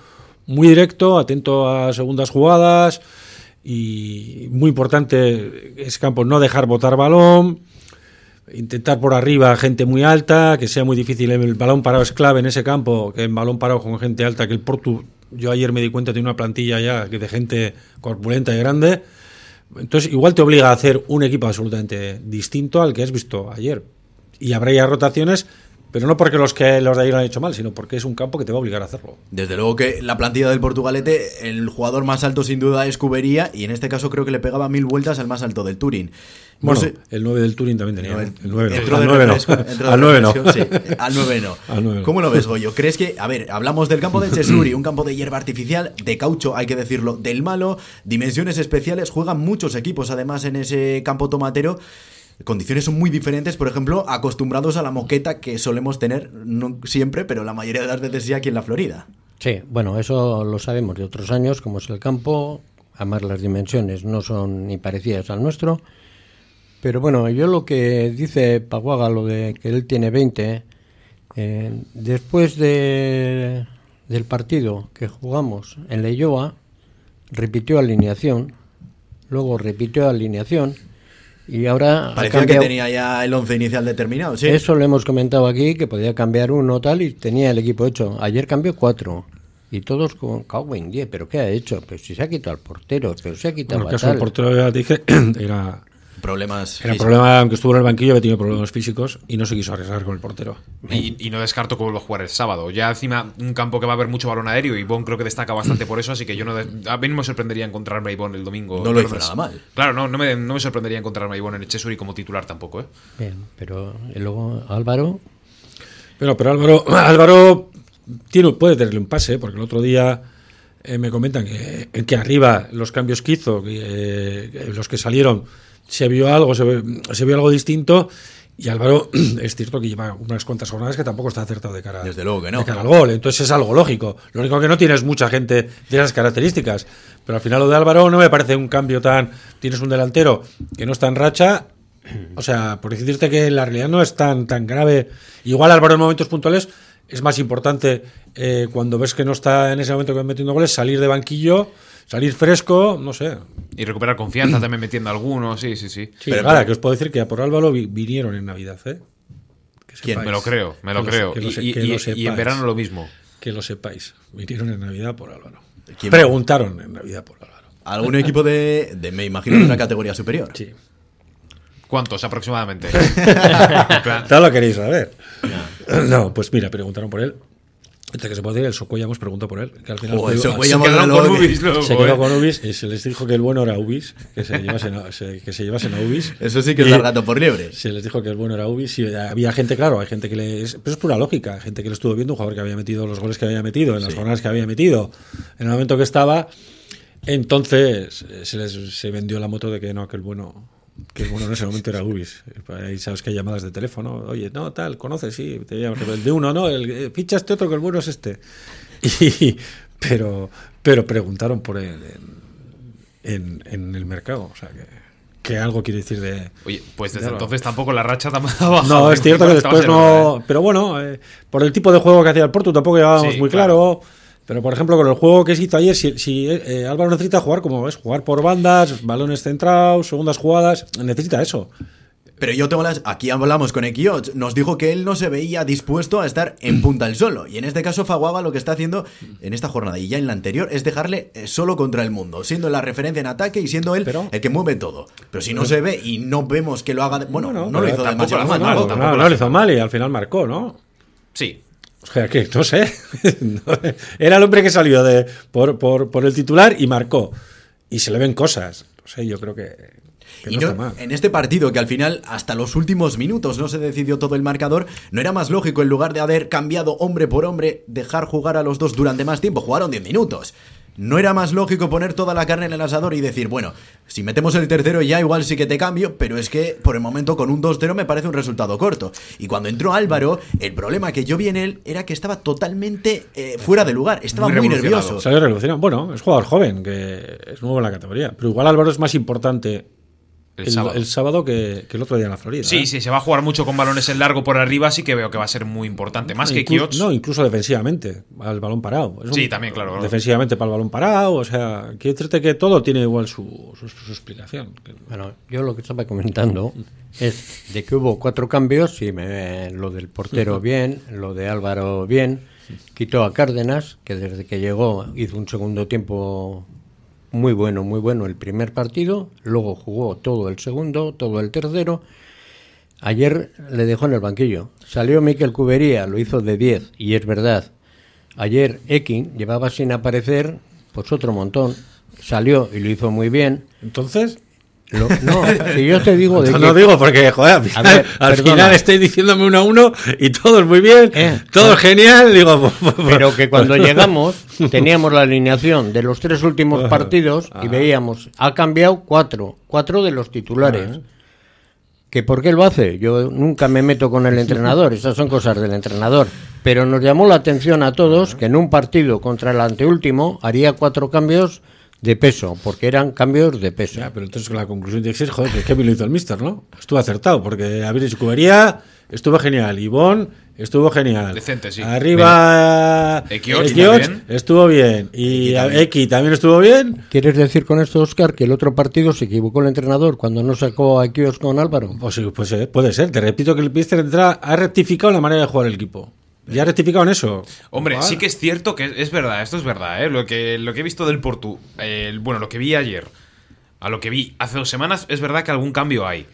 muy directo, atento a segundas jugadas y muy importante es campo no dejar botar balón, intentar por arriba gente muy alta, que sea muy difícil. El balón parado es clave en ese campo, que el balón parado con gente alta, que el Porto, yo ayer me di cuenta, tiene una plantilla ya de gente corpulenta y grande. Entonces, igual te obliga a hacer un equipo absolutamente distinto al que has visto ayer. Y habrá ya rotaciones, pero no porque los que los de ahí lo han hecho mal, sino porque es un campo que te va a obligar a hacerlo. Desde luego que la plantilla del Portugalete, el jugador más alto sin duda es Cubería y en este caso creo que le pegaba mil vueltas al más alto del Turín. No Bueno, sé- el 9 del Turing también tenía. El- El 9 entró no. Al 9 no. Al 9 no. refresco, sí, al 9 no. Al nueve no. ¿Cómo lo ves, Goyo? ¿Crees que, a ver, hablamos del campo de Chesuri, un campo de hierba artificial, de caucho, hay que decirlo, del malo, dimensiones especiales, juegan muchos equipos además en ese campo tomatero. Condiciones son muy diferentes, por ejemplo, acostumbrados a la moqueta que solemos tener, no siempre, pero la mayoría de las veces sí aquí en la Florida. Sí, bueno, eso lo sabemos de otros años, como es el campo, además las dimensiones no son ni parecidas al nuestro. Pero bueno, yo lo que dice Paguaga, lo de que él tiene 20, eh, después de, del partido que jugamos en Leyoa, repitió alineación, luego repitió alineación y ahora Parecía que tenía ya el once inicial determinado, sí. eso lo hemos comentado aquí, que podía cambiar uno tal y tenía el equipo hecho. Ayer cambió cuatro. Y todos con cago en diez, ¿pero qué ha hecho? Pues si se ha quitado al portero, pero se ha quitado Bueno, a el caso del tal. portero ya dije, era, Problemas. era un problema, aunque estuvo en el banquillo, había tenido problemas físicos y no se quiso arriesgar con el portero. Y, y no descarto que vuelva a jugar el sábado. Ya encima, un campo que va a haber mucho balón aéreo y Bon creo que destaca bastante por eso, así que yo no. a mí no me sorprendería encontrarme a Ivonne el domingo. No lo hizo nada mal. Claro, no, no, me, no me sorprendería encontrarme a Ivonne en el Chesuri como titular tampoco, ¿eh? Bien, pero luego Álvaro, Pero, pero Álvaro, Álvaro tiene, puede tenerle un pase, porque el otro día eh, me comentan que, que arriba los cambios que hizo, eh, los que salieron, se vio algo, se, ve- se vio algo distinto. Y Álvaro es cierto que lleva unas cuantas jornadas que tampoco está acertado de cara, Desde luego que no. de cara al gol. Entonces es algo lógico. Lo único que no tienes mucha gente de esas características. Pero al final lo de Álvaro no me parece un cambio tan. Tienes un delantero que no está en racha. O sea, por decirte que la realidad no es tan, tan grave. Igual Álvaro en momentos puntuales es más importante eh, cuando ves que no está en ese momento que metiendo goles, salir de banquillo, salir fresco, no sé. Y recuperar confianza también metiendo algunos, sí, sí, sí. Sí, Pero- pero- que os puedo decir que a por Álvaro vi- vinieron en Navidad, ¿eh? Que ¿Quién? sepáis. Me lo creo, me lo Que creo. lo Y- lo y- en verano lo mismo. Que lo sepáis. Vinieron en Navidad por Álvaro. ¿Quién? Preguntaron en Navidad por Álvaro. ¿Algún equipo de, de, me imagino, de una categoría superior? Sí. ¿Cuántos aproximadamente? Todo lo queréis saber. No, pues mira, preguntaron por él. Entre que se puede decir, el Socuellamos preguntó por él. Que al final Joder, fue- Socuellamos se quedaron con Ubis se quedó con Ubis y se les dijo que el bueno era Ubis, que se llevasen a, se- que se llevasen a Ubis. Eso sí que es dar gato por liebre. Se les dijo que el bueno era Ubis y había gente, claro, hay gente que le... Pero es pura lógica, hay gente que le estuvo viendo, un jugador que había metido los goles que había metido, en las jornadas que había metido, en el momento que estaba. Entonces eh, se les se vendió la moto de que no, que el bueno... Que bueno en ese momento era Ubis. Ahí sabes que hay llamadas de teléfono. Oye, no, tal, conoces, sí. Te llaman, el de uno, no, el, eh, ficha este otro que el bueno es este. Y, pero, pero preguntaron por él en, en, en el mercado. O sea, que, que algo quiere decir de. Oye, pues desde entonces tampoco la racha tampoco ha bajado. No, es cierto que después no. ¿eh? Pero bueno, eh, por el tipo de juego que hacía el Porto tampoco llevábamos Sí, muy claro. claro. Pero por ejemplo, con el juego que se hizo ayer, si, si, eh, Álvaro necesita jugar como ves, jugar por bandas, balones centrados, segundas jugadas, necesita eso. Pero yo tengo las. Aquí hablamos con Ekiot. Nos dijo que él no se veía dispuesto a estar en punta el solo. Y en este caso, Faguaga lo que está haciendo en esta jornada y ya en la anterior es dejarle eh, solo contra el mundo, siendo la referencia en ataque y siendo él Pero- el que mueve todo. Pero si no se ve y no vemos que lo haga. de- Bueno, no, lo hizo tampoco demasiado lo mal. tampoco. no, lo no, hace le hizo mal y al final marcó, ¿no? Sí. O sea, que no sé. Era el hombre que salió de, por, por, por el titular y marcó. Y se le ven cosas. No sé, yo creo que, que Y no no- en este partido, que al final, hasta los últimos minutos, no se decidió todo el marcador, ¿no era más lógico, en lugar de haber cambiado hombre por hombre, dejar jugar a los dos durante más tiempo? Jugaron 10 minutos. ¿No era más lógico poner toda la carne en el asador y decir, bueno, si metemos el tercero ya igual sí que te cambio, pero es que por el momento con un 2-0 me parece un resultado corto? Y cuando entró Álvaro, el problema que yo vi en él era que estaba totalmente eh, fuera de lugar, estaba Muy nervioso. Salió revolucionado. Bueno, es jugador joven, que es nuevo en la categoría. Pero igual Álvaro es más importante El sábado. sábado que, que el otro día en la Florida. Sí, ¿eh? sí, se va a jugar mucho con balones en largo por arriba, sí que veo que va a ser muy importante. Más que Kioch. No, incluso defensivamente, al balón parado. Es un- Sí, también, claro, claro. Defensivamente para el balón parado, o sea, quiero decirte que todo tiene igual su, su, su explicación. Bueno, yo lo que estaba comentando es de que hubo cuatro cambios y me, lo del portero bien, lo de Álvaro bien, quitó a Cárdenas, que desde que llegó hizo un segundo tiempo muy bueno, muy bueno el primer partido, luego jugó todo el segundo, todo el tercero. ayer le dejó en el banquillo. Salió Miquel Cubería, lo hizo de 10, y es verdad. Ayer Ekin llevaba sin aparecer, pues otro montón. Salió y lo hizo muy bien. Entonces, Lo- no, si yo te digo de no, que... no digo porque, joder, al final, ver, al perdona. final estáis diciéndome uno a uno y todo es muy bien, Eh, todo es genial. Digo, pues, pues, Pero que cuando llegamos teníamos la alineación de los tres últimos partidos y veíamos, ha cambiado cuatro, cuatro de los titulares. ¿Que por qué lo hace? Yo nunca me meto con el entrenador, esas son cosas del entrenador. Pero nos llamó la atención a todos que en un partido contra el anteúltimo haría cuatro cambios de peso, porque eran cambios de peso. Ya, pero entonces la conclusión tiene que ser, joder, que Kevin lo hizo el mister, ¿no? Estuvo acertado, porque Avilés y Cubería estuvo genial, Ivón estuvo genial. Decente, sí. Arriba también. estuvo bien. Y Eki también. Estuvo bien. ¿Quieres decir con esto, Oscar, que el otro partido se equivocó el entrenador cuando no sacó a Kios con Álvaro? Pues, sí, pues, eh, puede ser. Te repito que el mister entra- ha rectificado la manera de jugar el equipo. Ya ha rectificado en eso. Hombre, sí que es cierto que es verdad, esto es verdad, ¿eh? Lo que, lo que he visto del Portu, eh, bueno, lo que vi ayer, a lo que vi hace dos semanas, es verdad que algún cambio hay.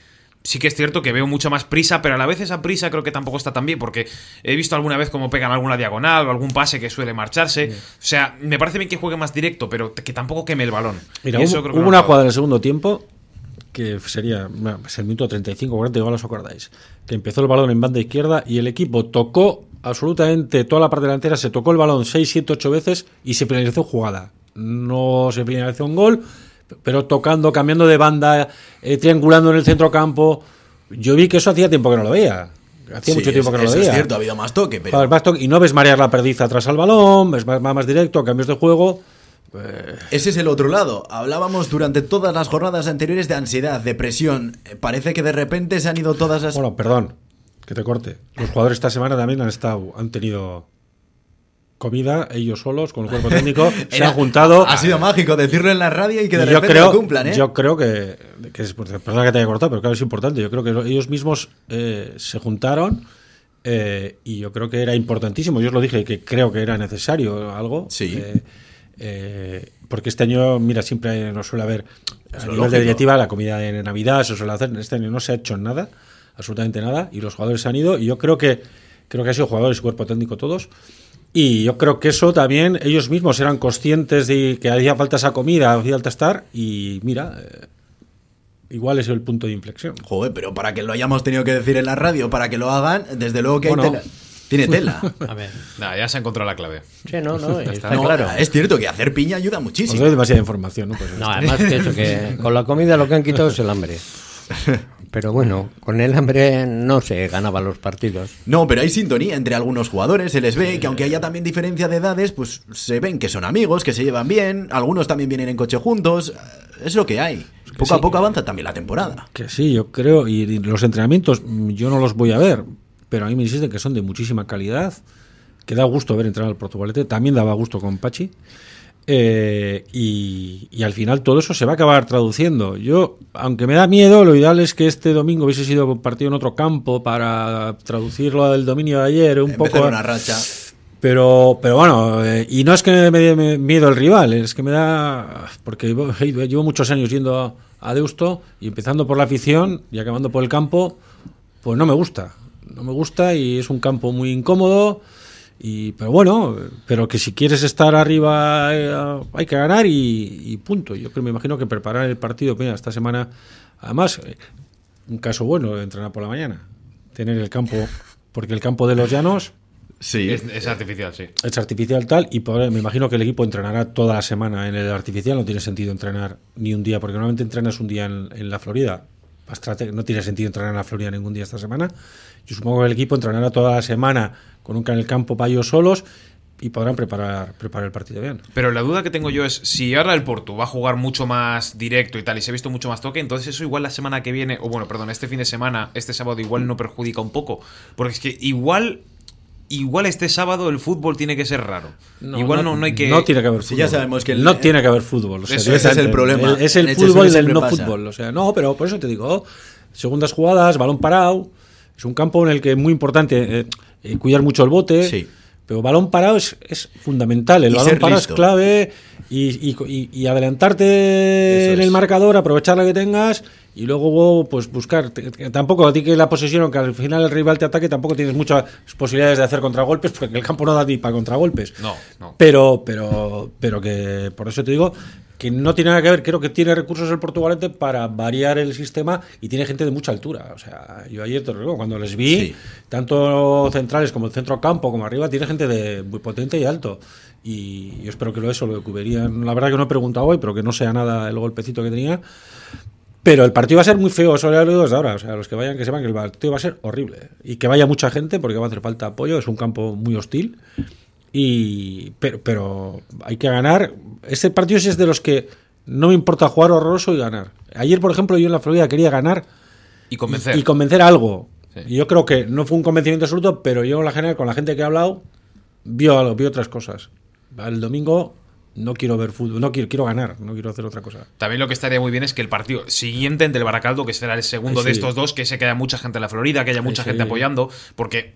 Sí que es cierto que veo mucha más prisa, pero a la vez esa prisa creo que tampoco está tan bien, porque he visto alguna vez como pegan alguna diagonal o algún pase que suele marcharse. O sea, me parece bien que juegue más directo, pero que tampoco queme el balón. Mira, Y eso hubo, creo que hubo no una jugada en el segundo tiempo que sería bueno, es el minuto 35, 40, igual os acordáis, que empezó el balón en banda izquierda y el equipo tocó absolutamente toda la parte delantera, se tocó el balón 6, 7, 8 veces y se finalizó jugada. No se finalizó un gol, pero tocando, cambiando de banda, eh, triangulando en el centro campo. Yo vi que eso hacía tiempo que no lo veía. Hacía Sí, mucho tiempo que no lo veía. es cierto, ha habido más toque, pero... Y no ves marear la perdiz atrás al balón, ves más, va más directo, cambios de juego. Ese es el otro lado. Hablábamos durante todas las jornadas anteriores de ansiedad, de presión. Eh, Parece que de repente se han ido todas las... Bueno, perdón, que te corte. Los jugadores esta semana también han estado, han tenido comida, ellos solos, con el cuerpo técnico, se Era- han juntado. Ha sido mágico decirlo en la radio y que de yo repente creo, lo cumplan, ¿eh? yo creo que, que es, perdona que te haya cortado, pero claro, es importante. Yo creo que ellos mismos eh, se juntaron eh, y yo creo que era importantísimo. Yo os lo dije que creo que era necesario algo. Sí. eh, eh, porque este año, mira, siempre nos suele haber a nivel lógico. de directiva la comida de Navidad se suele hacer. Este año no se ha hecho nada, absolutamente nada, y los jugadores se han ido. Y yo creo que creo que ha sido jugadores y cuerpo técnico todos. Y yo creo que eso también ellos mismos eran conscientes de que hacía falta esa comida, hacía falta estar. Y mira, eh, igual es el punto de inflexión. Joder, pero para que lo hayamos tenido que decir en la radio, para que lo hagan, desde luego que hay Bueno. tela. Tiene tela. A ver. Nada, ya se ha encontrado la clave. Sí, no, no, está No, claro. Es cierto que hacer piña ayuda muchísimo. doy demasiada información, ¿no? Pues No, además que eso, que con la comida lo que han quitado es el hambre. Pero bueno, con el hambre no se ganaba los partidos. No, pero hay sintonía entre algunos jugadores, se les ve que aunque haya también diferencia de edades, pues se ven que son amigos, que se llevan bien, algunos también vienen en coche juntos, eh, es lo que hay. Poco a poco avanza también la temporada. Que sí, yo creo, y y los entrenamientos mm, yo no los voy a ver, pero a mí me insisten que son de muchísima calidad, que da gusto ver entrar al Portugalete, también daba gusto con Pachi, eh, y, y al final todo eso se va a acabar traduciendo. Yo, aunque me da miedo, lo ideal es que este domingo hubiese sido partido en otro campo para traducirlo del dominio de ayer, un Empezar poco... una racha. Pero, pero bueno, eh, y no es que me dé miedo el rival, es que me da. Porque llevo, llevo muchos años yendo a, a Deusto y empezando por la afición y acabando por el campo, pues no me gusta. No me gusta y es un campo muy incómodo. Y, pero bueno, pero que si quieres estar arriba eh, hay que ganar y, y punto. Yo creo, me imagino que preparar el partido mira, esta semana, además, eh, un caso bueno de entrenar por la mañana, tener el campo, porque el campo de los llanos Sí. Es, es artificial, sí. es artificial tal y me imagino que el equipo entrenará toda la semana en el artificial no tiene sentido entrenar ni un día porque normalmente entrenas un día en, en la Florida no tiene sentido entrenar en la Florida ningún día esta semana yo supongo que el equipo entrenará toda la semana con un en el campo para ellos solos y podrán preparar preparar el partido bien Pero la duda que tengo yo es si ahora el Porto va a jugar mucho más directo y tal, y se ha visto mucho más toque, entonces eso igual la semana que viene, o bueno, perdón, este fin de semana, este sábado igual no perjudica un poco. Porque es que igual, igual este sábado el fútbol tiene que ser raro. igual no, no hay que... no tiene que haber fútbol ya sabemos que el- no tiene que haber fútbol o sea, Eso, ese es el problema. es el En Elche fútbol del no pasa. fútbol o sea no pero por eso te digo segundas jugadas balón parado es un campo en el que es muy importante eh, eh, cuidar mucho el bote Sí. pero balón parado es, es fundamental el Y balón parado listo. es clave y, y- y adelantarte Eso en el es. marcador, aprovechar lo que tengas y luego pues buscar. Tampoco a ti que la posesión, aunque al final el rival te ataque, tampoco tienes muchas posibilidades de hacer contragolpes porque el campo no da ni para contragolpes. No, no. Pero, pero, pero que por eso te digo que no tiene nada que ver, creo que tiene recursos el Portugalete para variar el sistema y tiene gente de mucha altura. O sea, yo ayer te digo, cuando les vi, Sí. tanto centrales como el centro campo como arriba, tiene gente de muy potente y alto. Y yo espero que lo eso lo cubrirían. La verdad que no he preguntado hoy, pero que no sea nada el golpecito que tenía. Pero el partido va a ser muy feo, eso ya lo digo desde ahora. O sea, los que vayan, que sepan que el partido va a ser horrible. Y que vaya mucha gente, porque va a hacer falta apoyo. Es un campo muy hostil. Y, pero, pero hay que ganar. Este partido es de los que no me importa jugar horroroso y ganar. Ayer, por ejemplo, yo en la Florida quería ganar Y convencer. y, y convencer a algo. Sí. Yo creo que no fue un convencimiento absoluto, pero yo en la general, con la gente que he hablado, vio algo, vio otras cosas. El domingo no quiero ver fútbol, no quiero, quiero ganar, no quiero hacer otra cosa. También lo que estaría muy bien es que el partido siguiente entre el Baracaldo, que será el segundo Ay, de estos dos, que sé que haya mucha gente en la Florida, que haya mucha sí. gente apoyando, porque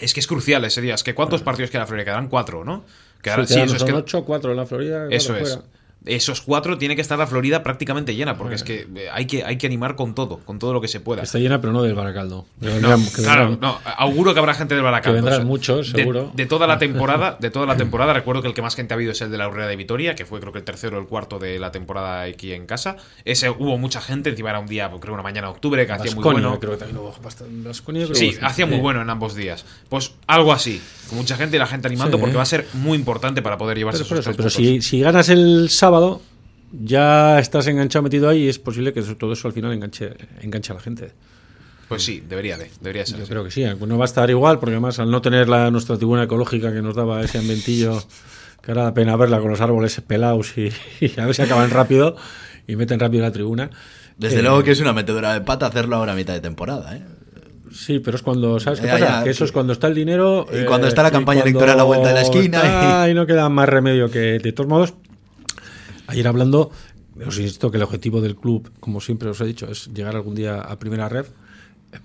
es que es crucial ese día. Es que ¿cuántos partidos queda la Florida? Quedarán cuatro, ¿no? Quedarán- Sí, sí, eso es son que- 8 4 en la Florida. Eso cuatro es. fuera. Esos cuatro tiene que estar la Florida prácticamente llena, porque es que eh, hay que, hay que animar con todo, con todo lo que se pueda. Está llena, pero no del Baracaldo. No, vendrán- claro, vendrán- no, auguro que habrá gente del Baracaldo. Que vendrán muchos, de- seguro. De, toda la temporada, de toda la temporada, recuerdo que el que más gente ha habido es el de la Urrea de Vitoria, que fue creo que el tercero o el cuarto de la temporada aquí en casa. Ese hubo mucha gente, encima era un día, creo una mañana de octubre, que hacía muy bueno. creo que también hubo bastante. Baskonia, creo Sí, que hacía muy bueno en ambos días. Pues algo así, mucha gente y la gente animando, Sí. porque va a ser muy importante para poder llevarse Pero, por esos eso, tres pero si, si ganas el sábado, ya estás enganchado metido ahí y es posible que eso- todo eso al final enganche, enganche a la gente. Pues sí, debería de, debería ser. Yo así. creo que sí, no va a estar igual, porque además al no tener la, nuestra tribuna ecológica que nos daba ese ambientillo, que ahora da pena verla con los árboles pelados y, y a ver si acaban rápido y meten rápido la tribuna. Desde Eh, luego que es una metedura de pata hacerlo ahora a mitad de temporada, ¿eh? Sí, pero es cuando, ¿sabes qué pasa? ya, que eso es cuando está el dinero. eh, Y cuando está la y campaña electoral a la vuelta de la esquina está y- y no queda más remedio que, de todos modos, ayer hablando, os insisto que el objetivo del club, como siempre os he dicho, es llegar algún día a primera red.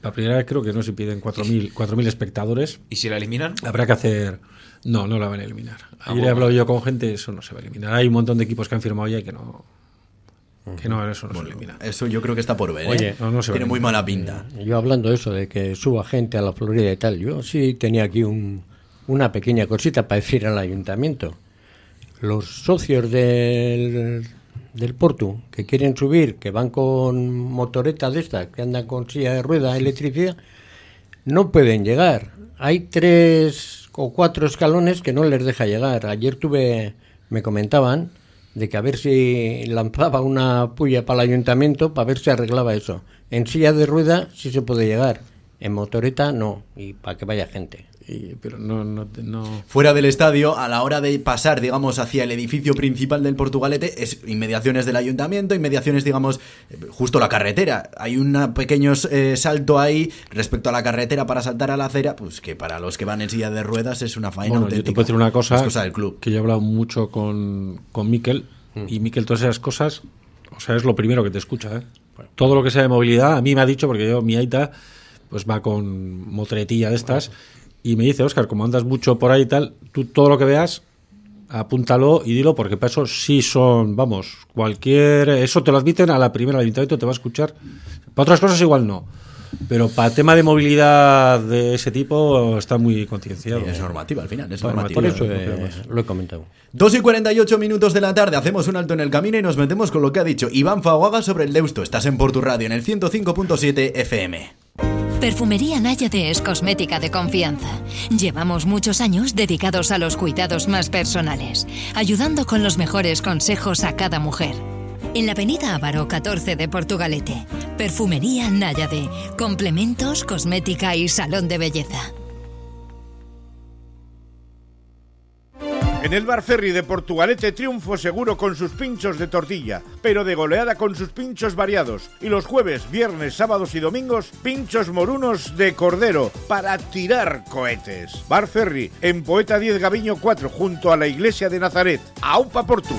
Para primera vez creo que no se piden 4.000 4.000 espectadores. ¿Y si la eliminan? Habrá que hacer. No, no la van a eliminar. Ayer bueno. he hablado yo con gente, eso no se va a eliminar. Hay un montón de equipos que han firmado ya y que no. Que no, eso no se elimina. Eso yo creo que está por ver, ¿eh? Oye, no, no se va Tiene muy mala pinta. Yo hablando de eso, de que suba gente a la Florida y tal, yo sí tenía aquí un- una pequeña cosita para decir al ayuntamiento. Los socios del, del Portu que quieren subir, que van con motoreta de estas, que andan con silla de rueda, electricidad, no pueden llegar. Hay tres o cuatro escalones que no les deja llegar. Ayer tuve, me comentaban, de que a ver si lanzaba una puya para el ayuntamiento para ver si arreglaba eso. En silla de rueda sí se puede llegar, en motoreta no, y para que vaya gente. Y- pero no, no, no, Fuera del estadio, a la hora de pasar, digamos, hacia el edificio principal del Portugalete, es inmediaciones del ayuntamiento, inmediaciones, digamos, justo la carretera. Hay un pequeño eh, salto ahí respecto a la carretera para saltar a la acera, pues que para los que van en silla de ruedas es una faena Bueno, yo te puedo decir una cosa, Es cosa del club. que yo he hablado mucho con, con Miquel Mm. y Miquel todas esas cosas, o sea, es lo primero que te escucha. ¿eh? Todo lo que sea de movilidad, a mí me ha dicho, porque yo, mi aita, pues va con motretilla de estas, y me dice, Oscar, como andas mucho por ahí y tal, tú todo lo que veas, apúntalo y dilo, porque para eso sí son, vamos, cualquier, eso te lo admiten a la primera, el ayuntamiento te va a escuchar. Para otras cosas igual no. Pero para tema de movilidad de ese tipo está muy concienciado. Es normativa al final, es Bueno, normativa. Por eso eh, lo he comentado. 2 y 48 minutos de la tarde, hacemos un alto en el camino y nos metemos con lo que ha dicho Iván Faguaga sobre el Deusto. Estás en Portu Radio en el 105.7 FM. Perfumería Náyade es cosmética de confianza. Llevamos muchos años dedicados a los cuidados más personales, ayudando con los mejores consejos a cada mujer. En la avenida Ávaro 14 de Portugalete, Perfumería Náyade, complementos, cosmética y salón de belleza. En el Bar Ferry de Portugalete triunfo seguro con sus pinchos de tortilla, pero de goleada con sus pinchos variados. Y los jueves, viernes, sábados y domingos, pinchos morunos de cordero para tirar cohetes. Bar Ferry, en Poeta 10 Gaviño 4, junto a la iglesia de Nazaret. ¡Aupa Portu!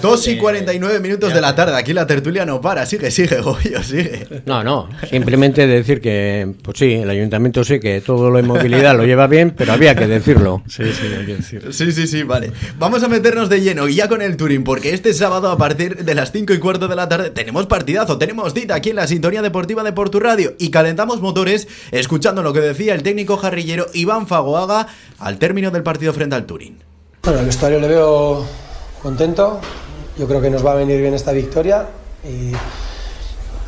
2 y 49 minutos de la tarde. Aquí la tertulia no para. Sigue, sigue, Goyo, sigue. No, no, simplemente decir que, pues sí, el ayuntamiento sí que todo lo de movilidad lo lleva bien, pero había que decirlo. Sí, sí, hay que decir. Sí, sí, sí, vale. Vamos a meternos de lleno ya con el Turing, porque este sábado a partir de las 5 y cuarto de la tarde tenemos partidazo, tenemos cita aquí en la sintonía deportiva de Portu Radio y calentamos motores escuchando lo que decía el técnico jarrillero Iván Fagoaga al término del partido frente al Turing. Bueno, el vestuario le veo contento. Yo creo que nos va a venir bien esta victoria. Y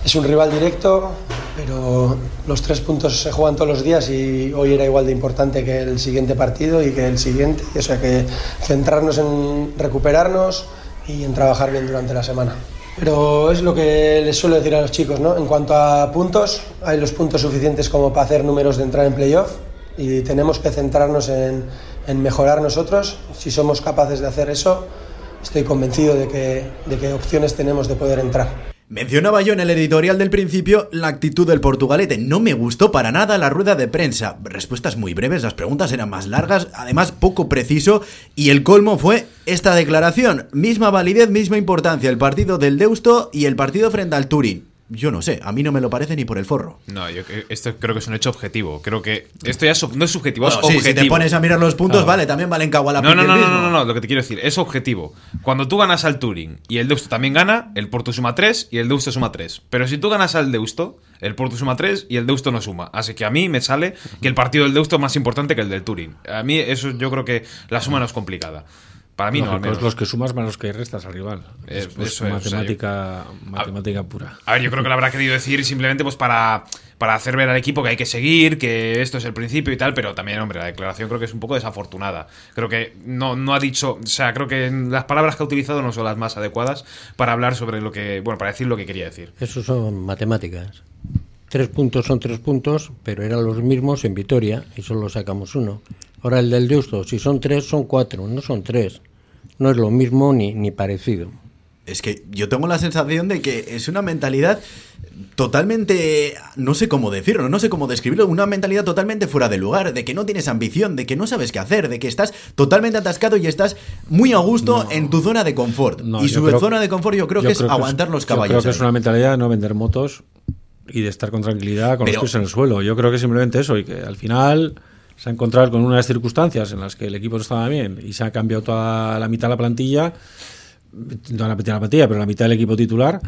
es un rival directo, pero los tres puntos se juegan todos los días y hoy era igual de importante que el siguiente partido y que el siguiente. O sea que centrarnos en recuperarnos y en trabajar bien durante la semana. Pero es lo que les suelo decir a los chicos, ¿no? En cuanto a puntos, hay los puntos suficientes como para hacer números de entrar en playoff y tenemos que centrarnos en, en mejorar nosotros. Si somos capaces de hacer eso, estoy convencido de que, de opciones tenemos de poder entrar. Mencionaba yo en el editorial del principio la actitud del portugalete. No me gustó para nada la rueda de prensa. Respuestas muy breves, las preguntas eran más largas, además poco preciso. Y el colmo fue esta declaración. Misma validez, misma importancia el partido del Deusto y el partido frente al Turín. Yo no sé, a mí no me lo parece ni por el forro. No, yo esto creo que es un hecho objetivo. Creo que esto ya no es subjetivo, Bueno, es sí, objetivo. si te pones a mirar los puntos, vale, también valen caguala No, no, no, no, no, no, no, lo que te quiero decir, es objetivo. Cuando tú ganas al Turing y el Deusto también gana, el Porto suma 3 y el Deusto suma 3. Pero si tú ganas al Deusto, el Porto suma 3 y el Deusto no suma. Así que a mí me sale que el partido del Deusto es más importante que el del Turing. A mí eso yo creo que la suma no es complicada. Para mí no, al los que sumas más los que restas al rival. Es- Es, pues, eso es, o sea, matemática, matemática pura. A ver, yo creo que lo habrá querido decir simplemente pues para, para hacer ver al equipo que hay que seguir, que esto es el principio y tal, pero también, hombre, la declaración creo que es un poco desafortunada. Creo que no, no ha dicho, o sea, creo que las palabras que ha utilizado no son las más adecuadas para hablar sobre lo que, bueno, para decir lo que quería decir. Eso son matemáticas. Tres puntos son tres puntos, pero eran los mismos en Vitoria y solo sacamos uno. Ahora el del Deusto, si son tres, son cuatro, no son tres. No es lo mismo ni, ni parecido. Es que yo tengo la sensación de que es una mentalidad totalmente, no sé cómo decirlo, no sé cómo describirlo, una mentalidad totalmente fuera de lugar, de que no tienes ambición, de que no sabes qué hacer, de que estás totalmente atascado y estás muy a gusto en tu zona de confort. No, y yo su creo- zona de confort yo creo yo que es aguantar los Yo caballos. creo que es ahí. una mentalidad de no vender motos y de estar con tranquilidad, con Pero- los pies en el suelo. Yo creo que simplemente eso y que al final se ha encontrado con unas circunstancias en las que el equipo no estaba bien y se ha cambiado toda la mitad de la plantilla, no la mitad de la plantilla, pero la mitad del equipo titular.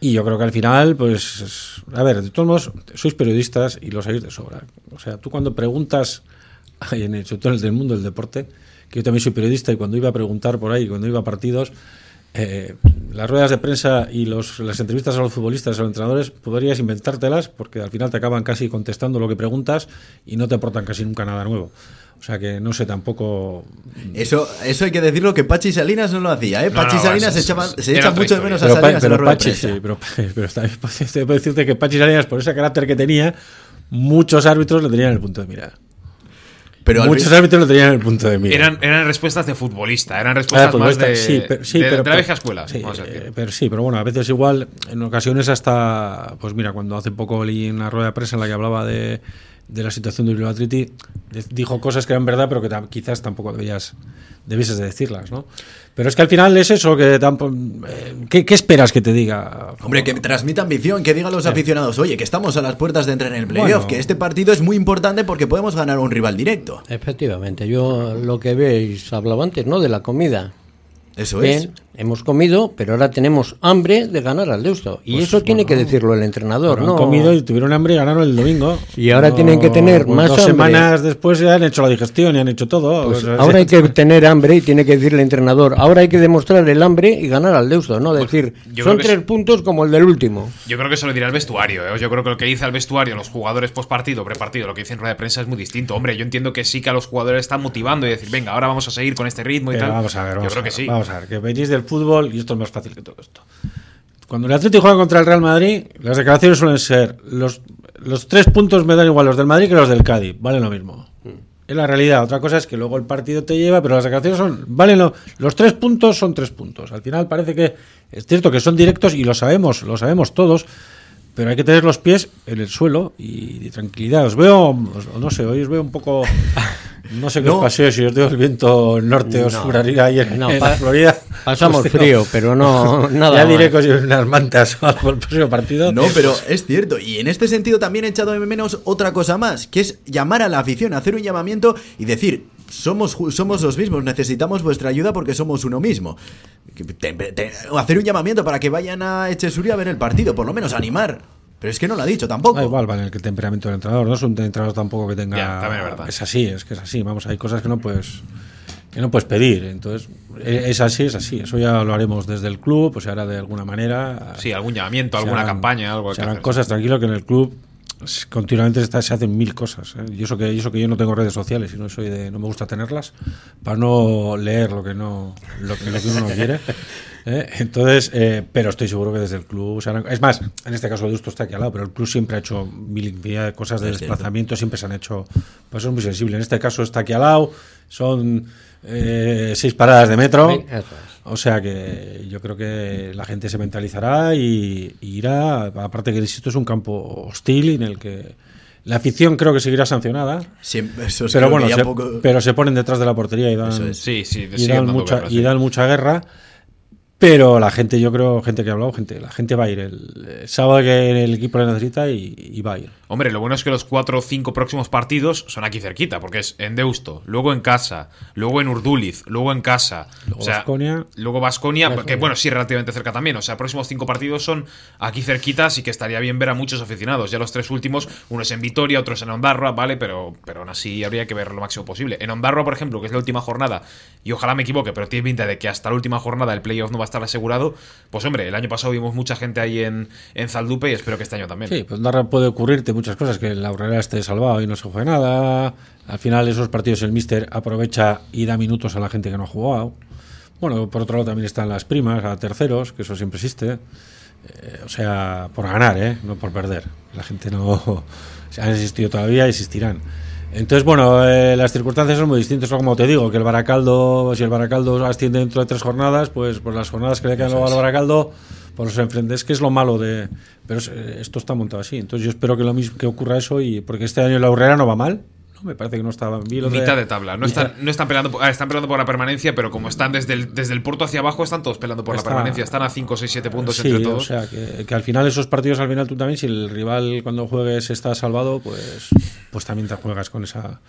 Y yo creo que al final, pues, a ver, de todos modos, sois periodistas y lo sabéis de sobra. O sea, tú cuando preguntas, en el, el del mundo del deporte, que yo también soy periodista y cuando iba a preguntar por ahí, cuando iba a partidos, eh, las ruedas de prensa y los, las entrevistas a los futbolistas, a los entrenadores, podrías inventártelas porque al final te acaban casi contestando lo que preguntas y no te aportan casi nunca nada nuevo. O sea que no sé tampoco. Eso, eso hay que decirlo que Pachi Salinas no lo hacía, ¿eh? No, Pachi no, Salinas se, echaba- se echa mucho de menos a Pero, Salinas en la pero rueda de Pachi, sí, pero, pero también puedo decirte que Pachi Salinas, por ese carácter que tenía, muchos árbitros le tenían en el punto de mira. Pero muchos árbitros le tenían en el punto de mira. Eran, eran respuestas de futbolista, eran respuestas pues más de, sí, pero, sí, de- pero- de la vieja escuela, sí, vamos a decir. eh, pero sí, pero bueno, a veces igual, en ocasiones hasta, pues mira, cuando hace poco leí una rueda de prensa en la que hablaba de, de la situación de Bilbao dijo cosas que eran verdad, pero que quizás tampoco debías, debieses de decirlas, ¿no? Pero es que al final es eso, que tampoco, eh, ¿qué, qué esperas que te diga? Hombre, que transmita ambición, que digan los aficionados, oye, que estamos a las puertas de entrar en el playoff, Bueno. que este partido es muy importante porque podemos ganar a un rival directo. Efectivamente, yo lo que veis, hablaba antes, ¿no? De la comida. Eso Bien, es. Hemos comido, pero ahora tenemos hambre de ganar al Deusto. Y Pues, eso tiene bueno, que decirlo el entrenador, ¿no? han comido y tuvieron hambre y ganaron el domingo. Y ahora tienen que tener pues más dos hambre. semanas después ya han hecho la digestión y han hecho todo. Pues ahora hay que tener hambre y tiene que decir el entrenador. Ahora hay que demostrar el hambre y ganar al Deusto, ¿no? Decir, Pues yo son tres es- puntos como el del último. Yo creo que eso lo dirá el vestuario. ¿eh? Yo creo que lo que dice el vestuario, los jugadores post partido, prepartido, lo que dice en rueda de prensa es muy distinto. Hombre, yo entiendo que sí que a los jugadores están motivando y decir, venga, ahora vamos a seguir con este ritmo y Pero tal. vamos a ver, vamos yo creo a que sí. Vamos a ver, que venís del fútbol y esto es más fácil que todo esto. Cuando el Atlético juega contra el Real Madrid, las declaraciones suelen ser los, los tres puntos me dan igual los del Madrid que los del Cádiz, vale lo mismo. Es la realidad. Otra cosa es que luego el partido te lleva, pero las declaraciones son, valen lo- los tres puntos son tres puntos. Al final parece que es cierto que son directos y lo sabemos, lo sabemos todos, pero hay que tener los pies en el suelo y, y tranquilidad. Os veo, os- no sé, hoy os veo un poco No sé qué No. os pasó, si os dio el viento norte, os No. juraría ayer No, en pa- la Florida. Pasamos Hostia, frío, pero no nada Ya diré que unas mantas el próximo partido. No, pero es cierto. Y en este sentido también he echado de menos otra cosa más, que es llamar a la afición, hacer un llamamiento y decir, somos, somos los mismos, necesitamos vuestra ayuda porque somos uno mismo. Que te- te- hacer un llamamiento para que vayan a Echesuri a ver el partido, por lo menos animar. Pero es que no lo ha dicho tampoco. Da igual, vale, el temperamento del entrenador. No es un entrenador tampoco que tenga. Ya, también es verdad. Es así, es que es así. Vamos, hay cosas que no puedes que no puedes pedir. Entonces, e- es así, es así. Eso ya lo haremos desde el club, pues se hará de alguna manera. Sí, algún llamamiento, Se alguna harán- campaña, algo Se que harán hacer. cosas, tranquilo, que en el club continuamente está- se hacen mil cosas. ¿eh? Y eso que, y eso que yo no tengo redes sociales y no soy de, no me gusta tenerlas para no leer lo que no lo que, lo que uno no quiere. ¿eh? Entonces, eh, pero estoy seguro que desde el club es más, en este caso Deusto está aquí al lado, pero el club siempre ha hecho mil infinidad de cosas de Es cierto. desplazamiento, siempre se han hecho, pues eso es muy sensible. En este caso está aquí al lado, son seis paradas de metro. O sea que yo creo que la gente se mentalizará y, y irá. Aparte que esto es un campo hostil en el que la afición creo que seguirá sancionada. Siempre, eso es Pero bueno, se, poco- pero se ponen detrás de la portería y dan, Eso es. Sí, sí, y siguen dan dando mucha, guerra, y sí. dan mucha guerra. Pero la gente, yo creo, gente que ha hablado, gente, la gente va a ir el, el sábado que el equipo le necesita y, y va a ir. Hombre, lo bueno es que los cuatro o cinco próximos partidos son aquí cerquita, porque es en Deusto, luego en casa, luego en Urduliz, luego en casa. Luego o sea. Luego Basconia, que bueno, sí, relativamente cerca también. O sea, próximos cinco partidos son aquí cerquita, así que estaría bien ver a muchos aficionados. Ya los tres últimos, uno es en Vitoria, otro es en Ondarroa, ¿vale? Pero, pero aún así habría que ver lo máximo posible. En Ondarroa, por ejemplo, que es la última jornada, y ojalá me equivoque, pero tiene pinta de que hasta la última jornada el playoff no va a estar asegurado. Pues hombre, el año pasado vimos mucha gente ahí en, en Zaldupe y espero que este año también. Sí, pues Darra puede ocurrirte muchas cosas, que la Aurrera esté salvado y no se juegue nada. Al final esos partidos el Mister aprovecha y da minutos a la gente que no ha jugado. Bueno, por otro lado también están las primas a terceros, que eso siempre existe. Eh, o sea, por ganar, ¿eh? no por perder. La gente no... o sea, han existido todavía existirán. Entonces, bueno, eh, las circunstancias son muy distintas. Como te digo, que el Baracaldo, si el Baracaldo asciende dentro de tres jornadas, pues, pues las jornadas que le quedan luego al Baracaldo, pues los enfrentes, que es lo malo de... Pero es- eh, esto está montado así. Entonces yo espero que lo mismo que ocurra eso y porque este año la Urrera no va mal. Me parece que no estaba bien. Mitad de tabla. No están, no están peleando por, ah, están peleando por la permanencia, pero como están desde el, desde el puerto hacia abajo, están todos peleando por Está- la permanencia. Están a 5, 6, 7 puntos Sí, entre todos. o sea, que, que al final esos partidos, al final tú también, si el rival cuando juegues está salvado, pues, pues también te juegas con esa,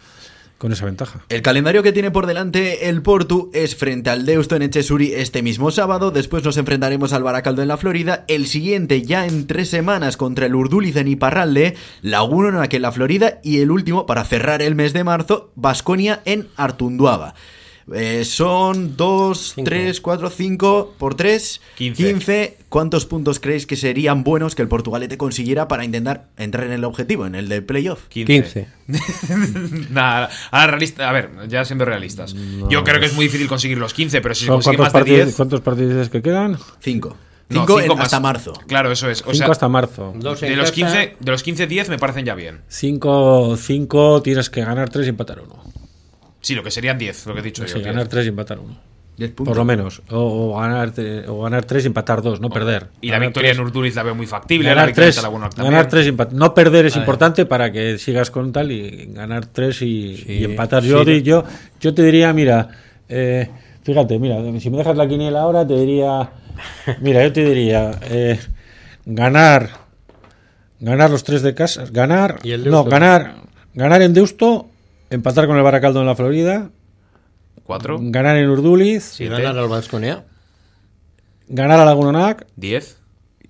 con esa ventaja. El calendario que tiene por delante el Portu es frente al Deusto en Echesuri este mismo sábado, después nos enfrentaremos al Baracaldo en la Florida, el siguiente ya en tres semanas contra el Urduliz en Iparralde, Laguna en la Florida y el último para cerrar el mes de marzo, Basconia en Artunduaga. Eh, son 2, Cinco. 3, 4, 5 por 3, 15. 15. ¿Cuántos puntos creéis que serían buenos que el Portugalete consiguiera para intentar entrar en el objetivo, en el del playoff? 15. 15. Nada, ahora realista, a ver, ya siendo realistas. Yo creo que es muy difícil conseguir los 15, pero si se ¿Son consigue ¿Cuántos más de partidos, 10. ¿Cuántos partidos que quedan? 5. no, 5 cinco más. hasta marzo. Claro, eso es. O 5 sea, hasta marzo. De los, casa. 15, de los 15, 10 me parecen ya bien. 5 cinco, tienes que ganar 3 y empatar 1. Sí, lo que serían 10, lo que he dicho yo. Sí, 10. ganar 3 y empatar 1. 10 puntos. Por lo menos. O, o ganar, o ganar 3 y empatar 2, no perder. Y la victoria tres- en Urduliz la veo muy factible. Ganar victoria 3, en Laguna también. ganar tres No perder es importante para que sigas con tal y ganar 3 y, y empatar. Yo, sí. yo, yo te diría, mira, eh, fíjate, mira, si me dejas la quiniela ahora, te diría, mira, yo te diría, eh, ganar, ganar los tres de casa, ganar, ¿Y el no, ganar, ganar en Deusto, empatar con el Baracaldo en la Florida, 4, ganar en Urduliz, Si ganar al Vasconia. ganar a Lagunonac 10.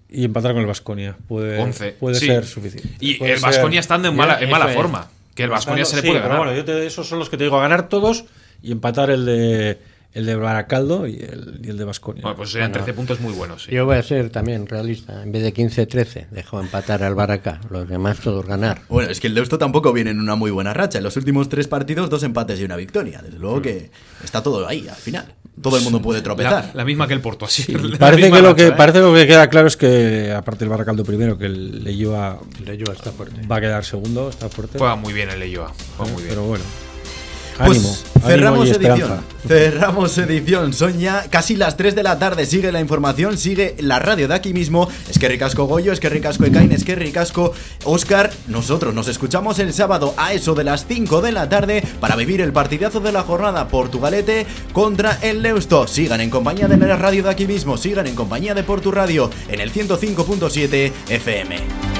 y empatar con el Vasconia. Puede, 11. puede Sí. ser suficiente. Y Puede el Vasconia estando en mala, en es. forma. Que el Vasconia se le Sí, puede pero ganar. bueno, yo te- esos son los que te digo, ganar todos y empatar el de el de Baracaldo y el, y el de Vasconia. Bueno, pues serían 13 puntos muy buenos. sí. Yo voy a ser también realista. En vez de 15-13, dejo empatar al Baracá. Los demás todos ganar. Bueno, es que el Deusto tampoco viene en una muy buena racha. En los últimos tres partidos, dos empates y una victoria. Desde luego que está todo ahí al final. Todo el mundo puede tropezar. la misma que el Porto, así. parece que lo racha, que ¿eh? parece lo que queda claro es que aparte el Baracaldo primero que el Leyoa Le lleva está fuerte. va a quedar segundo, está fuerte. Juega muy bien el Leyoa. Juega muy bien. pero bueno. Pues Ánimo, cerramos ánimo edición. Cerramos edición. Son ya casi las 3 de la tarde. Sigue la información, sigue la radio de aquí mismo. Es que ricasco Goyo, es que ricasco Ekain, es que ricasco Oscar. Nosotros nos escuchamos el sábado a eso de las 5 de la tarde para vivir el partidazo de la jornada Portugalete contra el Leusto. Sigan en compañía de la radio de aquí mismo, sigan en compañía de Portu Radio en el 105.7 FM.